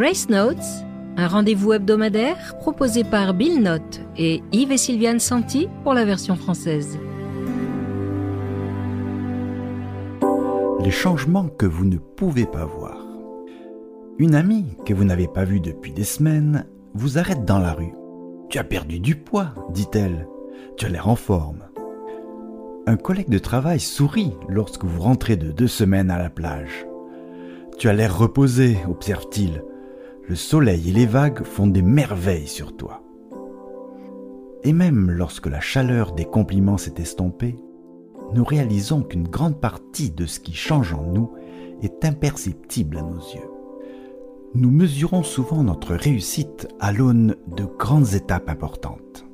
Grace Notes, un rendez-vous hebdomadaire proposé par Bill Note et Yves et Sylviane Santi pour la version française. Les changements que vous ne pouvez pas voir. Une amie que vous n'avez pas vue depuis des semaines vous arrête dans la rue. Tu as perdu du poids, dit-elle. Tu as l'air en forme. Un collègue de travail sourit lorsque vous rentrez de deux semaines à la plage. Tu as l'air reposé, observe-t-il. Le soleil et les vagues font des merveilles sur toi. Et même lorsque la chaleur des compliments s'est estompée, nous réalisons qu'une grande partie de ce qui change en nous est imperceptible à nos yeux. Nous mesurons souvent notre réussite à l'aune de grandes étapes importantes.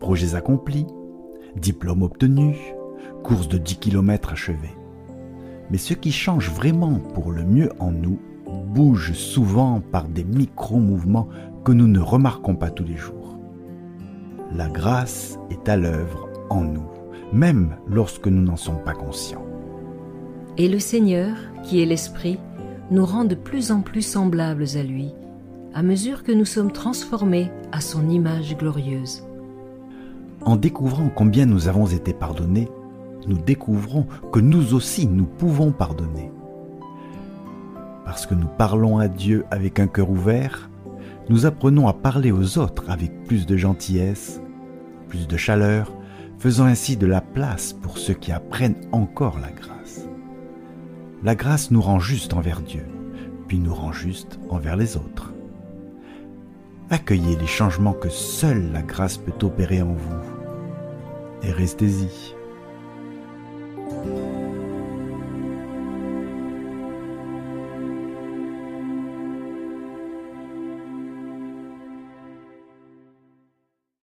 Projets accomplis, diplômes obtenus, courses de 10 km achevées. Mais ce qui change vraiment pour le mieux en nous bouge souvent par des micro-mouvements que nous ne remarquons pas tous les jours. La grâce est à l'œuvre en nous, même lorsque nous n'en sommes pas conscients. Et le Seigneur, qui est l'Esprit, nous rend de plus en plus semblables à lui, à mesure que nous sommes transformés à son image glorieuse. En découvrant combien nous avons été pardonnés, nous découvrons que nous aussi nous pouvons pardonner. Parce que nous parlons à Dieu avec un cœur ouvert, nous apprenons à parler aux autres avec plus de gentillesse, plus de chaleur, faisant ainsi de la place pour ceux qui apprennent encore la grâce. La grâce nous rend juste envers Dieu, puis nous rend juste envers les autres. Accueillez les changements que seule la grâce peut opérer en vous et restez-y.